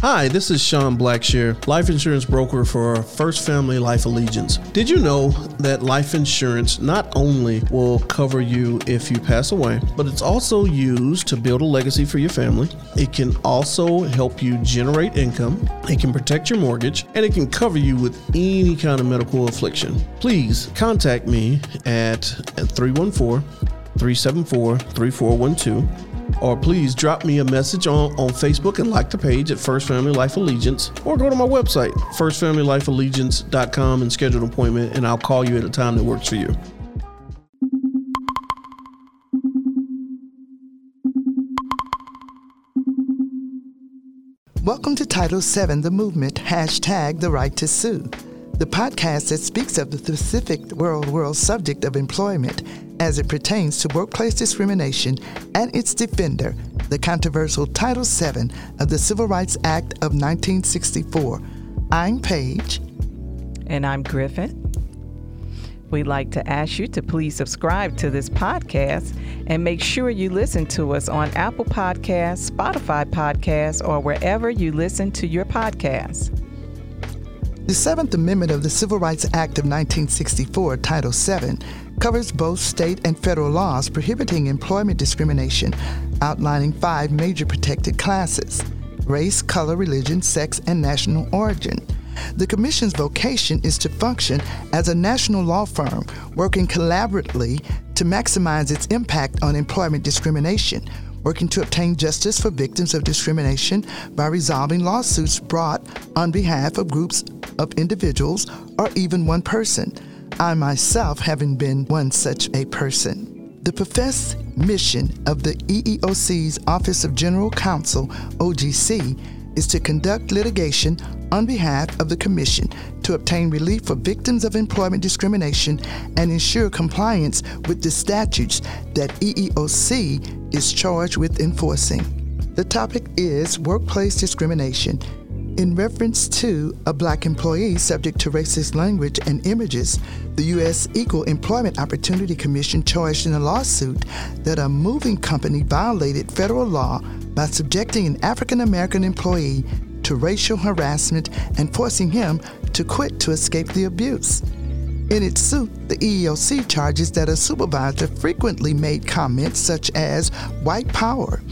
Hi, this is Sean Blackshear, life insurance broker for First Family Life Allegiance. Did you know that life insurance not only will cover you if you pass away, but it's also used to build a legacy for your family? It can also help you generate income, it can protect your mortgage, and it can cover you with any kind of medical affliction. Please contact me at 314 374 3412 or please drop me a message on, on Facebook and like the page at First Family Life Allegiance, or go to my website, firstfamilylifeallegiance.com, and schedule an appointment, and I'll call you at a time that works for you. Welcome to Title VII, the movement, hashtag the right to sue, the podcast that speaks of the specific world world subject of employment as it pertains to workplace discrimination and its defender, the controversial Title VII of the Civil Rights Act of 1964. I'm Paige. And I'm Griffin. We'd like to ask you to please subscribe to this podcast and make sure you listen to us on Apple Podcasts, Spotify Podcasts, or wherever you listen to your podcasts. The Seventh Amendment of the Civil Rights Act of 1964, Title VII, covers both state and federal laws prohibiting employment discrimination, outlining five major protected classes race, color, religion, sex, and national origin. The Commission's vocation is to function as a national law firm working collaboratively to maximize its impact on employment discrimination, working to obtain justice for victims of discrimination by resolving lawsuits brought on behalf of groups of individuals or even one person I myself having been one such a person. The professed mission of the EEOC's Office of General Counsel, OGC, is to conduct litigation on behalf of the Commission to obtain relief for victims of employment discrimination and ensure compliance with the statutes that EEOC is charged with enforcing. The topic is workplace discrimination in reference to a black employee subject to racist language and images, the U.S. Equal Employment Opportunity Commission charged in a lawsuit that a moving company violated federal law by subjecting an African American employee to racial harassment and forcing him to quit to escape the abuse. In its suit, the EEOC charges that a supervisor frequently made comments such as white power.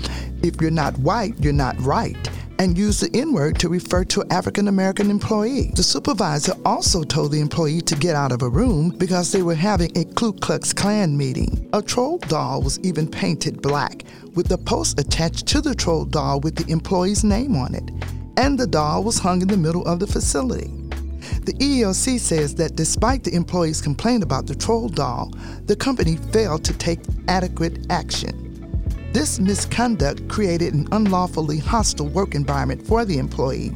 If you're not white, you're not right and used the N word to refer to an African American employee. The supervisor also told the employee to get out of a room because they were having a Ku Klux Klan meeting. A troll doll was even painted black, with the post attached to the troll doll with the employee's name on it, and the doll was hung in the middle of the facility. The EEOC says that despite the employee's complaint about the troll doll, the company failed to take adequate action. This misconduct created an unlawfully hostile work environment for the employee,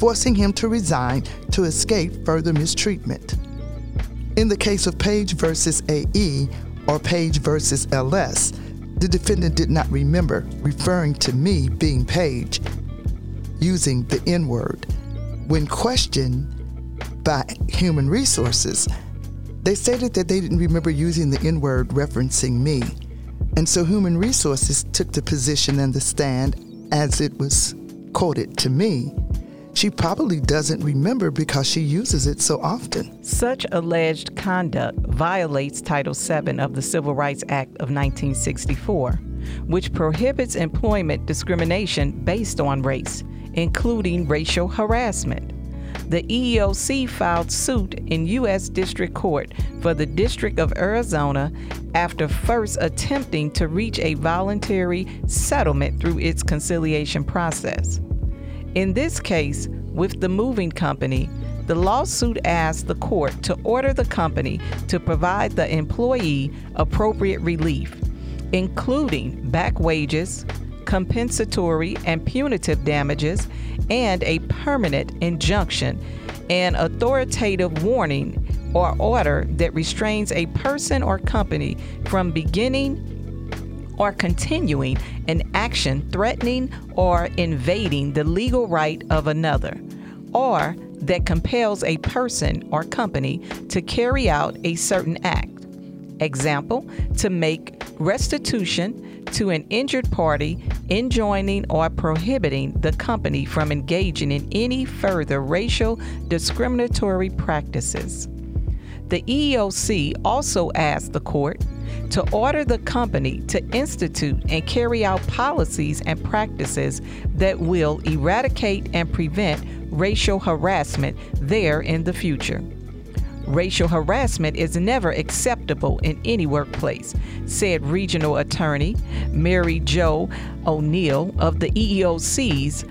forcing him to resign to escape further mistreatment. In the case of Paige versus AE or Paige versus LS, the defendant did not remember referring to me being Paige using the N word. When questioned by Human Resources, they stated that they didn't remember using the N word referencing me. And so Human Resources took the position and the stand as it was quoted to me. She probably doesn't remember because she uses it so often. Such alleged conduct violates Title VII of the Civil Rights Act of 1964, which prohibits employment discrimination based on race, including racial harassment the EEOC filed suit in U.S. District Court for the District of Arizona after first attempting to reach a voluntary settlement through its conciliation process. In this case, with the moving company, the lawsuit asked the court to order the company to provide the employee appropriate relief, including back wages, compensatory and punitive damages, and a permanent injunction, an authoritative warning or order that restrains a person or company from beginning or continuing an action threatening or invading the legal right of another, or that compels a person or company to carry out a certain act. Example, to make restitution to an injured party enjoining or prohibiting the company from engaging in any further racial discriminatory practices. The EEOC also asked the court to order the company to institute and carry out policies and practices that will eradicate and prevent racial harassment there in the future. Racial harassment is never acceptable in any workplace, said Regional Attorney Mary Jo O'Neill of the EEOC's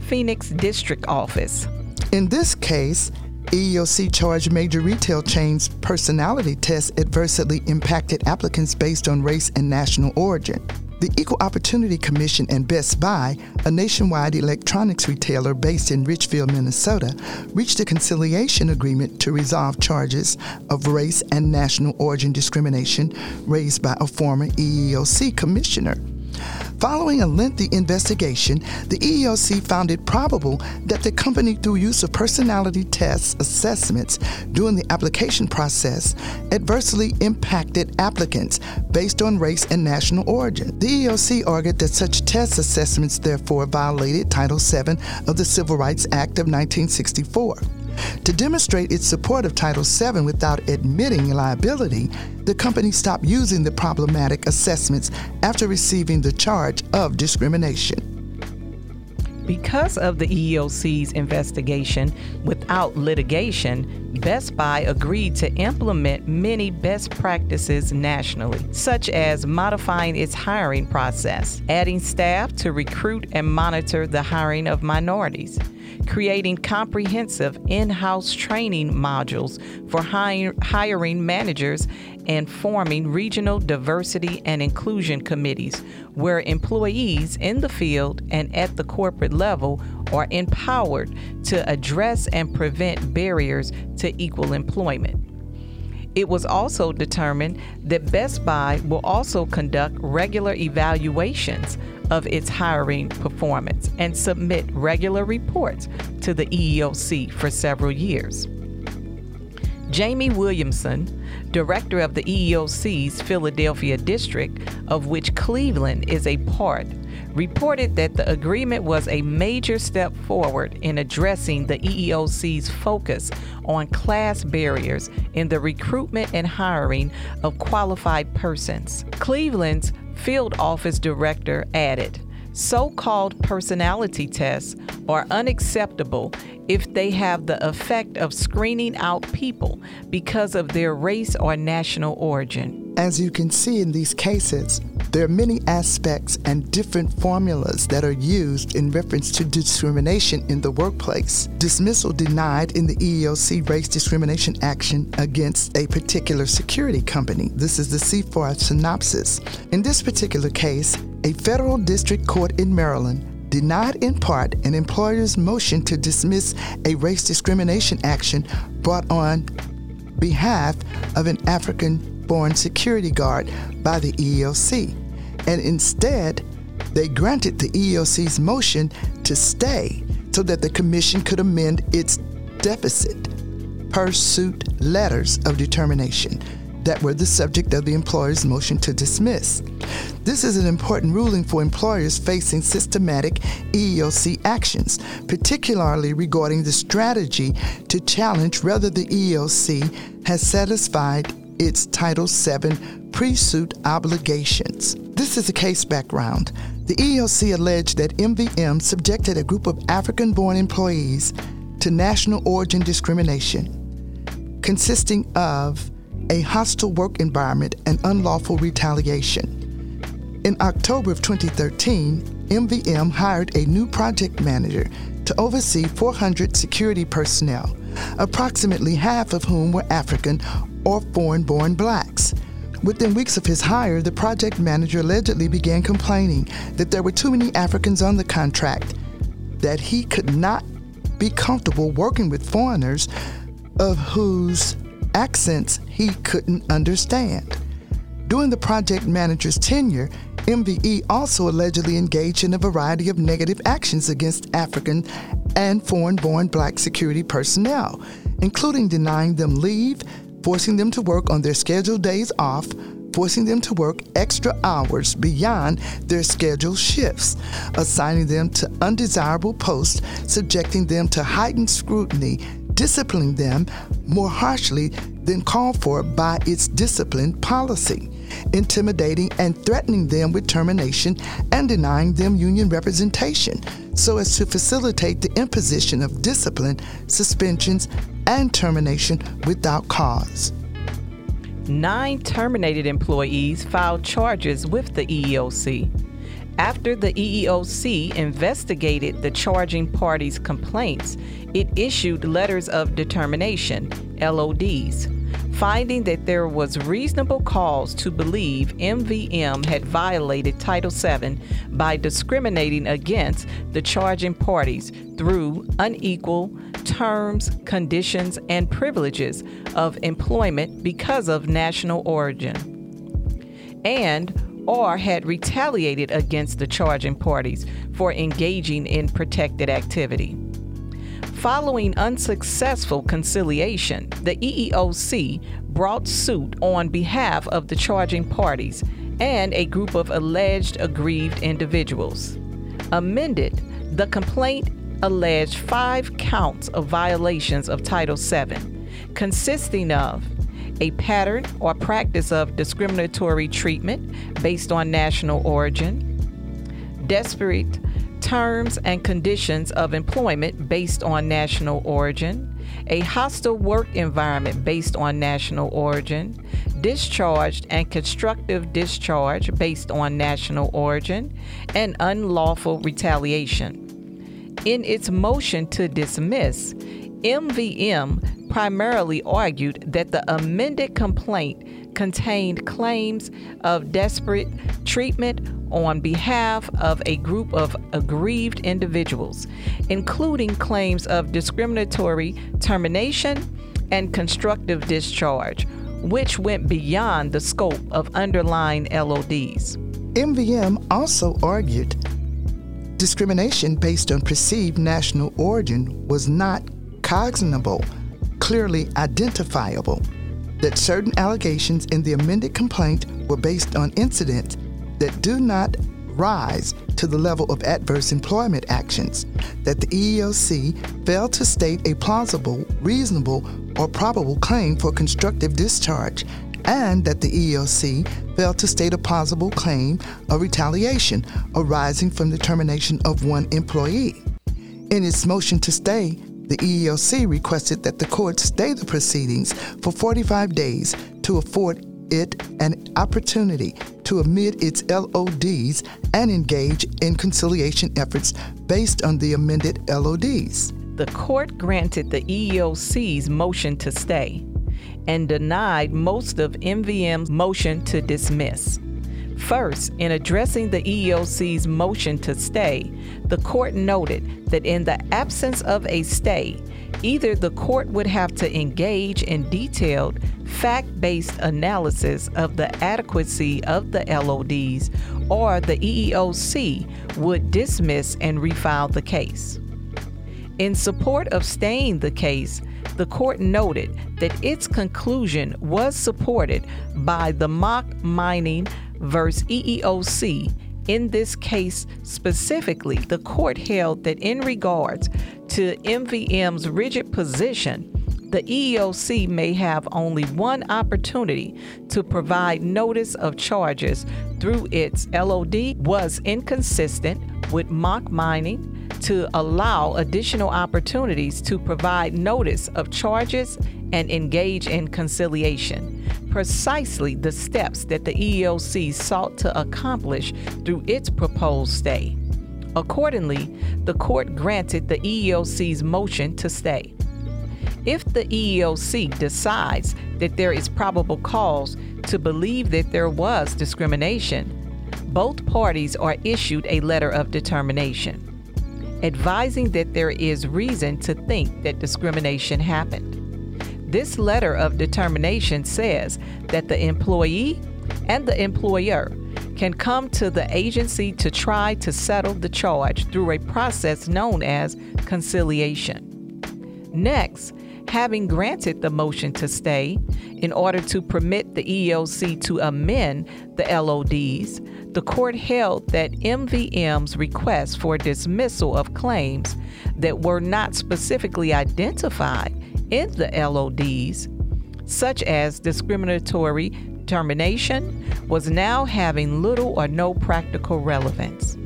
Phoenix District Office. In this case, EEOC charged major retail chains personality tests adversely impacted applicants based on race and national origin. The Equal Opportunity Commission and Best Buy, a nationwide electronics retailer based in Richfield, Minnesota, reached a conciliation agreement to resolve charges of race and national origin discrimination raised by a former EEOC commissioner. Following a lengthy investigation, the EEOC found it probable that the company, through use of personality tests assessments during the application process, adversely impacted applicants based on race and national origin. The EEOC argued that such test assessments therefore violated Title VII of the Civil Rights Act of 1964. To demonstrate its support of Title VII without admitting liability, the company stopped using the problematic assessments after receiving the charge of discrimination. Because of the EEOC's investigation without litigation, Best Buy agreed to implement many best practices nationally, such as modifying its hiring process, adding staff to recruit and monitor the hiring of minorities, creating comprehensive in house training modules for hiring managers and forming regional diversity and inclusion committees where employees in the field and at the corporate level are empowered to address and prevent barriers to equal employment. It was also determined that Best Buy will also conduct regular evaluations of its hiring performance and submit regular reports to the EEOC for several years. Jamie Williamson, director of the EEOC's Philadelphia district, of which Cleveland is a part, reported that the agreement was a major step forward in addressing the EEOC's focus on class barriers in the recruitment and hiring of qualified persons. Cleveland's field office director added, so called personality tests are unacceptable if they have the effect of screening out people because of their race or national origin. As you can see in these cases, there are many aspects and different formulas that are used in reference to discrimination in the workplace. Dismissal denied in the EEOC race discrimination action against a particular security company. This is the C4 synopsis. In this particular case, a federal district court in Maryland denied in part an employer's motion to dismiss a race discrimination action brought on behalf of an African born security guard by the EEOC. And instead, they granted the EEOC's motion to stay so that the commission could amend its deficit pre suit letters of determination that were the subject of the employer's motion to dismiss. This is an important ruling for employers facing systematic EEOC actions, particularly regarding the strategy to challenge whether the EEOC has satisfied its Title VII pre suit obligations. This is a case background. The EEOC alleged that MVM subjected a group of African born employees to national origin discrimination, consisting of a hostile work environment, and unlawful retaliation. In October of 2013, MVM hired a new project manager to oversee 400 security personnel, approximately half of whom were African or foreign born blacks. Within weeks of his hire, the project manager allegedly began complaining that there were too many Africans on the contract, that he could not be comfortable working with foreigners of whose accents he couldn't understand. During the project manager's tenure, MVM also allegedly engaged in a variety of negative actions against African and foreign born black security personnel, including denying them leave, forcing them to work on their scheduled days off, forcing them to work extra hours beyond their scheduled shifts, assigning them to undesirable posts, subjecting them to heightened scrutiny, disciplining them more harshly than called for by its discipline policy, intimidating and threatening them with termination and denying them union representation so as to facilitate the imposition of discipline, suspensions, and termination without cause. Nine terminated employees filed charges with the EEOC. After the EEOC investigated the charging party's complaints, it issued letters of determination, LODs, finding that there was reasonable cause to believe MVM had violated Title VII by discriminating against the charging parties through unequal terms, conditions, and privileges of employment because of national origin, and or had retaliated against the charging parties for engaging in protected activity. Following unsuccessful conciliation, the EEOC brought suit on behalf of the charging parties and a group of alleged aggrieved individuals. Amended, the complaint alleged five counts of violations of Title VII, consisting of a pattern or practice of discriminatory treatment based on national origin, disparate terms and conditions of employment based on national origin, a hostile work environment based on national origin, discharged and constructive discharge based on national origin, and unlawful retaliation. In its motion to dismiss, MVM primarily argued that the amended complaint contained claims of disparate treatment on behalf of a group of aggrieved individuals, including claims of discriminatory termination and constructive discharge, which went beyond the scope of underlying LODs. MVM also argued discrimination based on perceived national origin was not cognizable, clearly identifiable, that certain allegations in the amended complaint were based on incidents that do not rise to the level of adverse employment actions, that the EEOC failed to state a plausible, reasonable, or probable claim for constructive discharge, and that the EEOC failed to state a plausible claim of retaliation arising from the termination of one employee. In its motion to stay, the EEOC requested that the court stay the proceedings for 45 days to afford it an opportunity to amend its LODs and engage in conciliation efforts based on the amended LODs. The court granted the EEOC's motion to stay and denied most of MVM's motion to dismiss. First, in addressing the EEOC's motion to stay, the court noted that in the absence of a stay, either the court would have to engage in detailed, fact based analysis of the adequacy of the LODs, or the EEOC would dismiss and refile the case. In support of staying the case, the court noted that its conclusion was supported by the Mach Mining versus EEOC. In this case specifically, the court held that in regards to MVM's rigid position, the EEOC may have only one opportunity to provide notice of charges through its LOD was inconsistent with Mach Mining to allow additional opportunities to provide notice of charges and engage in conciliation. Precisely the steps that the EEOC sought to accomplish through its proposed stay. Accordingly, the court granted the EEOC's motion to stay. If the EEOC decides that there is probable cause to believe that there was discrimination, both parties are issued a letter of determination advising that there is reason to think that discrimination happened. This letter of determination says that the employee and the employer can come to the agency to try to settle the charge through a process known as conciliation. Next, having granted the motion to stay in order to permit the EEOC to amend the LODs, the court held that MVM's request for dismissal of claims that were not specifically identified in the LODs, such as discriminatory termination, was now having little or no practical relevance.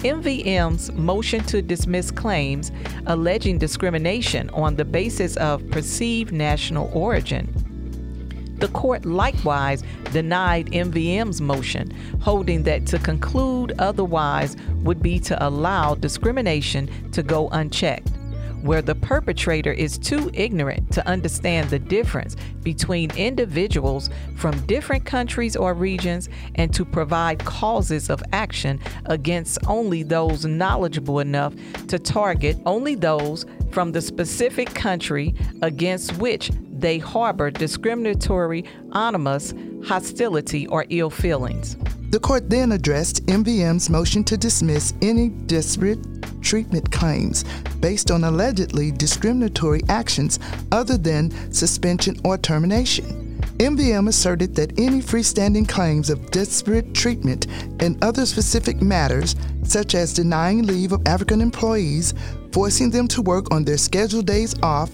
MVM's motion to dismiss claims alleging discrimination on the basis of perceived national origin. The court likewise denied MVM's motion, holding that to conclude otherwise would be to allow discrimination to go unchecked where the perpetrator is too ignorant to understand the difference between individuals from different countries or regions and to provide causes of action against only those knowledgeable enough to target only those from the specific country against which they harbor discriminatory animus, hostility, or ill feelings. The court then addressed MVM's motion to dismiss any disparate treatment claims based on allegedly discriminatory actions other than suspension or termination. MVM asserted that any freestanding claims of disparate treatment in other specific matters, such as denying leave of African employees, forcing them to work on their scheduled days off,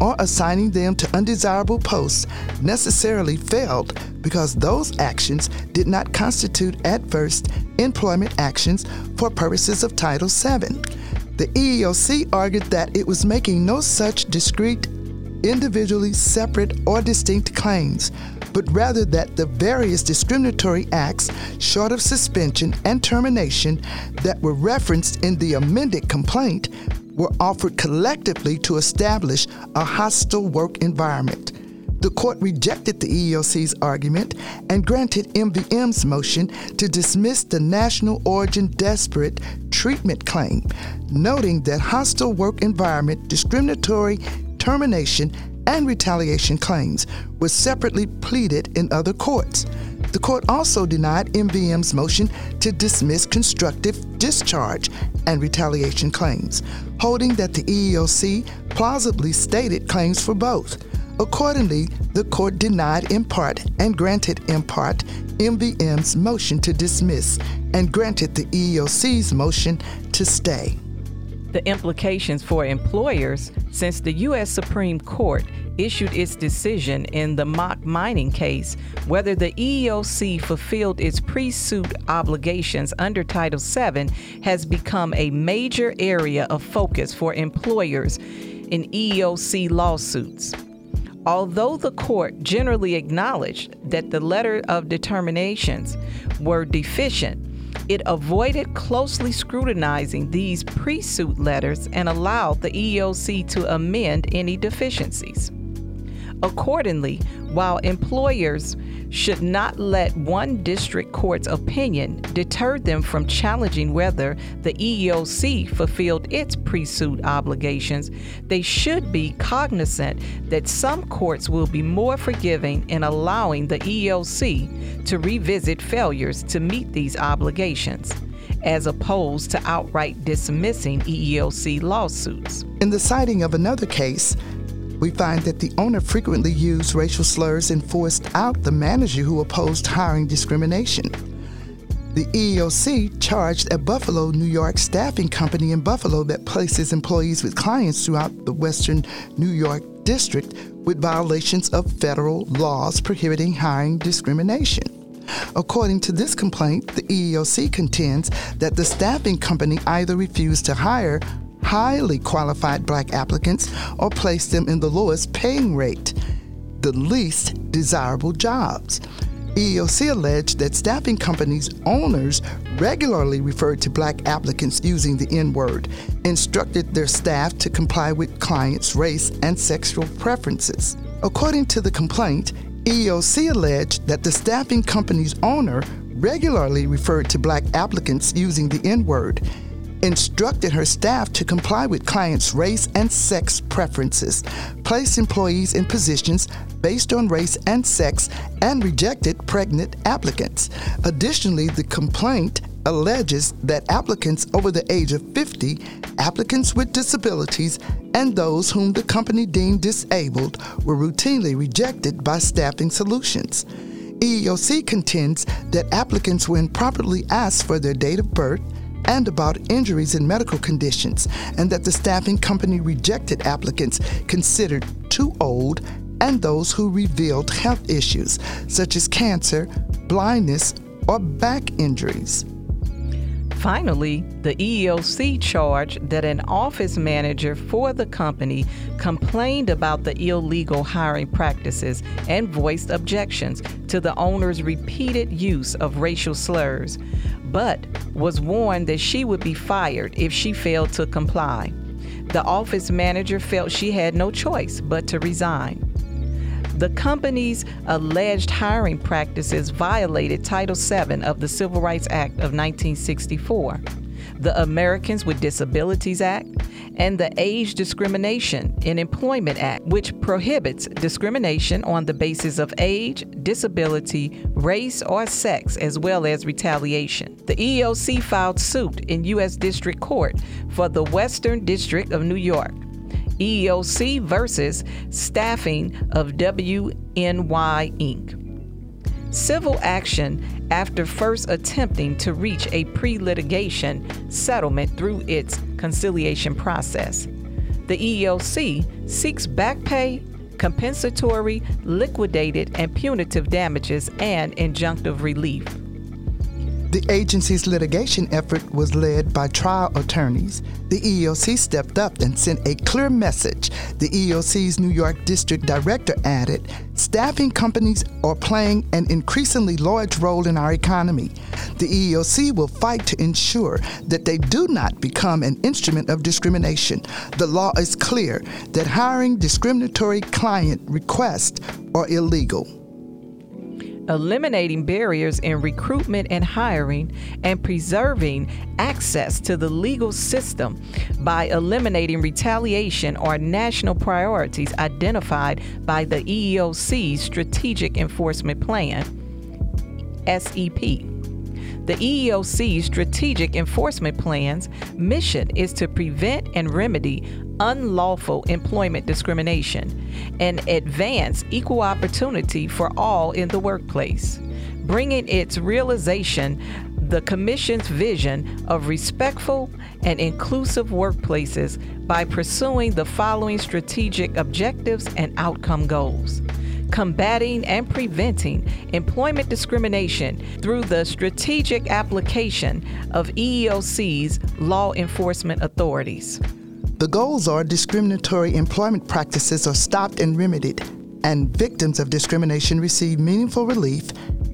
or assigning them to undesirable posts necessarily failed because those actions did not constitute adverse employment actions for purposes of Title VII. The EEOC argued that it was making no such discrete, individually separate, or distinct claims, but rather that the various discriminatory acts, short of suspension and termination, that were referenced in the amended complaint were offered collectively to establish a hostile work environment. The court rejected the EEOC's argument and granted MVM's motion to dismiss the national origin disparate treatment claim, noting that hostile work environment, discriminatory termination, and retaliation claims were separately pleaded in other courts. The court also denied MVM's motion to dismiss constructive discharge and retaliation claims, holding that the EEOC plausibly stated claims for both. Accordingly, the court denied in part and granted in part MVM's motion to dismiss and granted the EEOC's motion to stay. The implications for employers since the U.S. Supreme Court issued its decision in the Mach Mining case whether the EEOC fulfilled its pre suit obligations under Title VII has become a major area of focus for employers in EEOC lawsuits. Although the court generally acknowledged that the letter of determinations were deficient, it avoided closely scrutinizing these pre suit letters and allowed the EEOC to amend any deficiencies. Accordingly, while employers should not let one district court's opinion deter them from challenging whether the EEOC fulfilled its pre suit obligations, they should be cognizant that some courts will be more forgiving in allowing the EEOC to revisit failures to meet these obligations as opposed to outright dismissing EEOC lawsuits. In the citing of another case, we find that the owner frequently used racial slurs and forced out the manager who opposed hiring discrimination. The EEOC charged a Buffalo, New York staffing company in Buffalo that places employees with clients throughout the Western New York district with violations of federal laws prohibiting hiring discrimination. According to this complaint, the EEOC contends that the staffing company either refused to hire highly qualified black applicants or place them in the lowest paying rate, the least desirable jobs. EEOC alleged that staffing companies' owners regularly referred to black applicants using the N word, instructed their staff to comply with clients' race and sexual preferences. According to the complaint, EEOC alleged that the staffing company's owner regularly referred to black applicants using the N word instructed her staff to comply with clients' race and sex preferences, placed employees in positions based on race and sex, and rejected pregnant applicants. Additionally, the complaint alleges that applicants over the age of 50, applicants with disabilities, and those whom the company deemed disabled were routinely rejected by Staffing Solutions. EEOC contends that applicants, when properly asked for their date of birth and about injuries and medical conditions, and that the staffing company rejected applicants considered too old and those who revealed health issues such as cancer, blindness, or back injuries. Finally, the EEOC charged that an office manager for the company complained about the illegal hiring practices and voiced objections to the owner's repeated use of racial slurs, but was warned that she would be fired if she failed to comply. The office manager felt she had no choice but to resign. The company's alleged hiring practices violated Title VII of the Civil Rights Act of 1964, the Americans with Disabilities Act, and the Age Discrimination in Employment Act, which prohibits discrimination on the basis of age, disability, race, or sex, as well as retaliation. The EEOC filed suit in U.S. District Court for the Western District of New York. EEOC versus staffing of WNY Inc. Civil action after first attempting to reach a pre litigation settlement through its conciliation process. The EEOC seeks back pay, compensatory, liquidated, and punitive damages and injunctive relief. The agency's litigation effort was led by trial attorneys. The EEOC stepped up and sent a clear message. The EEOC's New York District Director added Staffing companies are playing an increasingly large role in our economy. The EEOC will fight to ensure that they do not become an instrument of discrimination. The law is clear that hiring discriminatory client requests are illegal eliminating barriers in recruitment and hiring, and preserving access to the legal system by eliminating retaliation are national priorities identified by the EEOC's Strategic Enforcement Plan, SEP. The EEOC's Strategic Enforcement Plan's mission is to prevent and remedy unlawful employment discrimination and advance equal opportunity for all in the workplace, bringing its realization the Commission's vision of respectful and inclusive workplaces by pursuing the following strategic objectives and outcome goals combating and preventing employment discrimination through the strategic application of EEOC's law enforcement authorities. The goals are discriminatory employment practices are stopped and remedied, and victims of discrimination receive meaningful relief,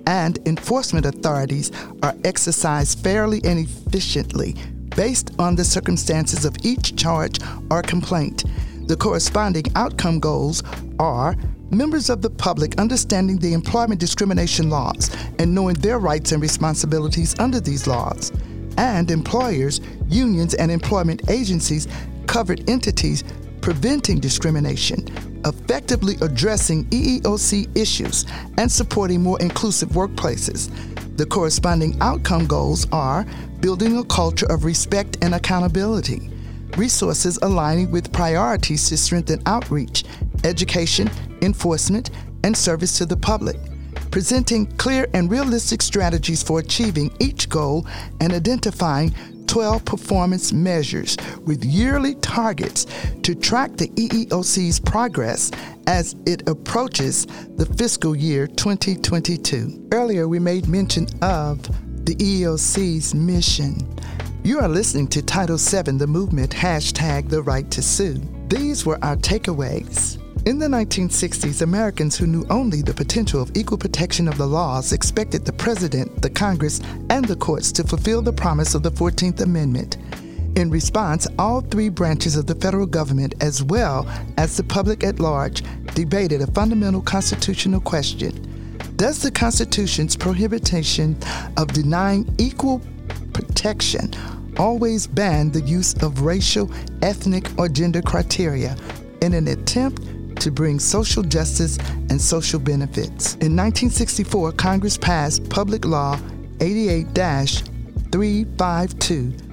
and enforcement authorities are exercised fairly and efficiently based on the circumstances of each charge or complaint. The corresponding outcome goals are members of the public understanding the employment discrimination laws and knowing their rights and responsibilities under these laws, and employers, unions, and employment agencies covered entities preventing discrimination, effectively addressing EEOC issues, and supporting more inclusive workplaces. The corresponding outcome goals are building a culture of respect and accountability, resources aligning with priorities to strengthen outreach, education, enforcement, and service to the public presenting clear and realistic strategies for achieving each goal and identifying 12 performance measures with yearly targets to track the EEOC's progress as it approaches the fiscal year 2022. Earlier, we made mention of the EEOC's mission. You are listening to Title VII, the movement, hashtag the right to sue. These were our takeaways. In the 1960s, Americans who knew only the potential of equal protection of the laws expected the President, the Congress, and the courts to fulfill the promise of the 14th Amendment. In response, all three branches of the federal government, as well as the public at large, debated a fundamental constitutional question Does the Constitution's prohibition of denying equal protection always ban the use of racial, ethnic, or gender criteria in an attempt to bring social justice and social benefits. In 1964, Congress passed Public Law 88 352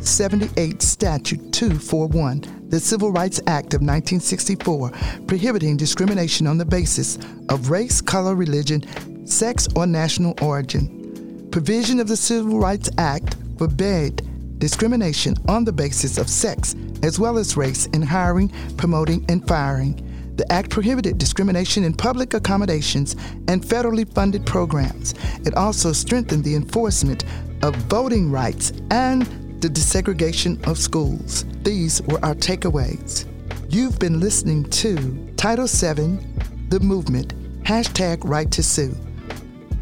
78 Statute 241, the Civil Rights Act of 1964, prohibiting discrimination on the basis of race, color, religion, sex, or national origin. Provision of the Civil Rights Act forbade discrimination on the basis of sex as well as race in hiring, promoting, and firing. The Act prohibited discrimination in public accommodations and federally funded programs. It also strengthened the enforcement of voting rights and the desegregation of schools. These were our takeaways. You've been listening to Title VII, The Movement, hashtag Right to Sue.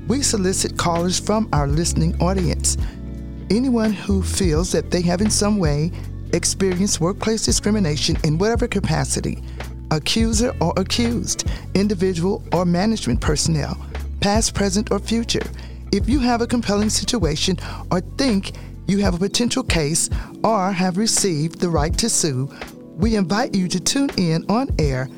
We solicit callers from our listening audience. Anyone who feels that they have in some way experienced workplace discrimination in whatever capacity, accuser or accused, individual or management personnel, past, present, or future. If you have a compelling situation or think you have a potential case or have received the right to sue, we invite you to tune in on air,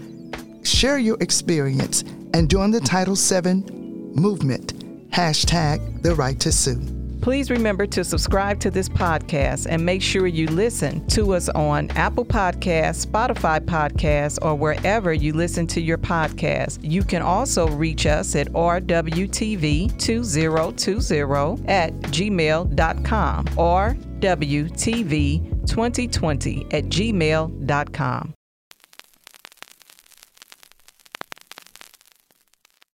share your experience, and join the Title VII movement. Hashtag the right to sue. Please remember to subscribe to this podcast and make sure you listen to us on Apple Podcasts, Spotify Podcasts, or wherever you listen to your podcast. You can also reach us at rwtv2020 at gmail.com or wtv2020 at gmail.com.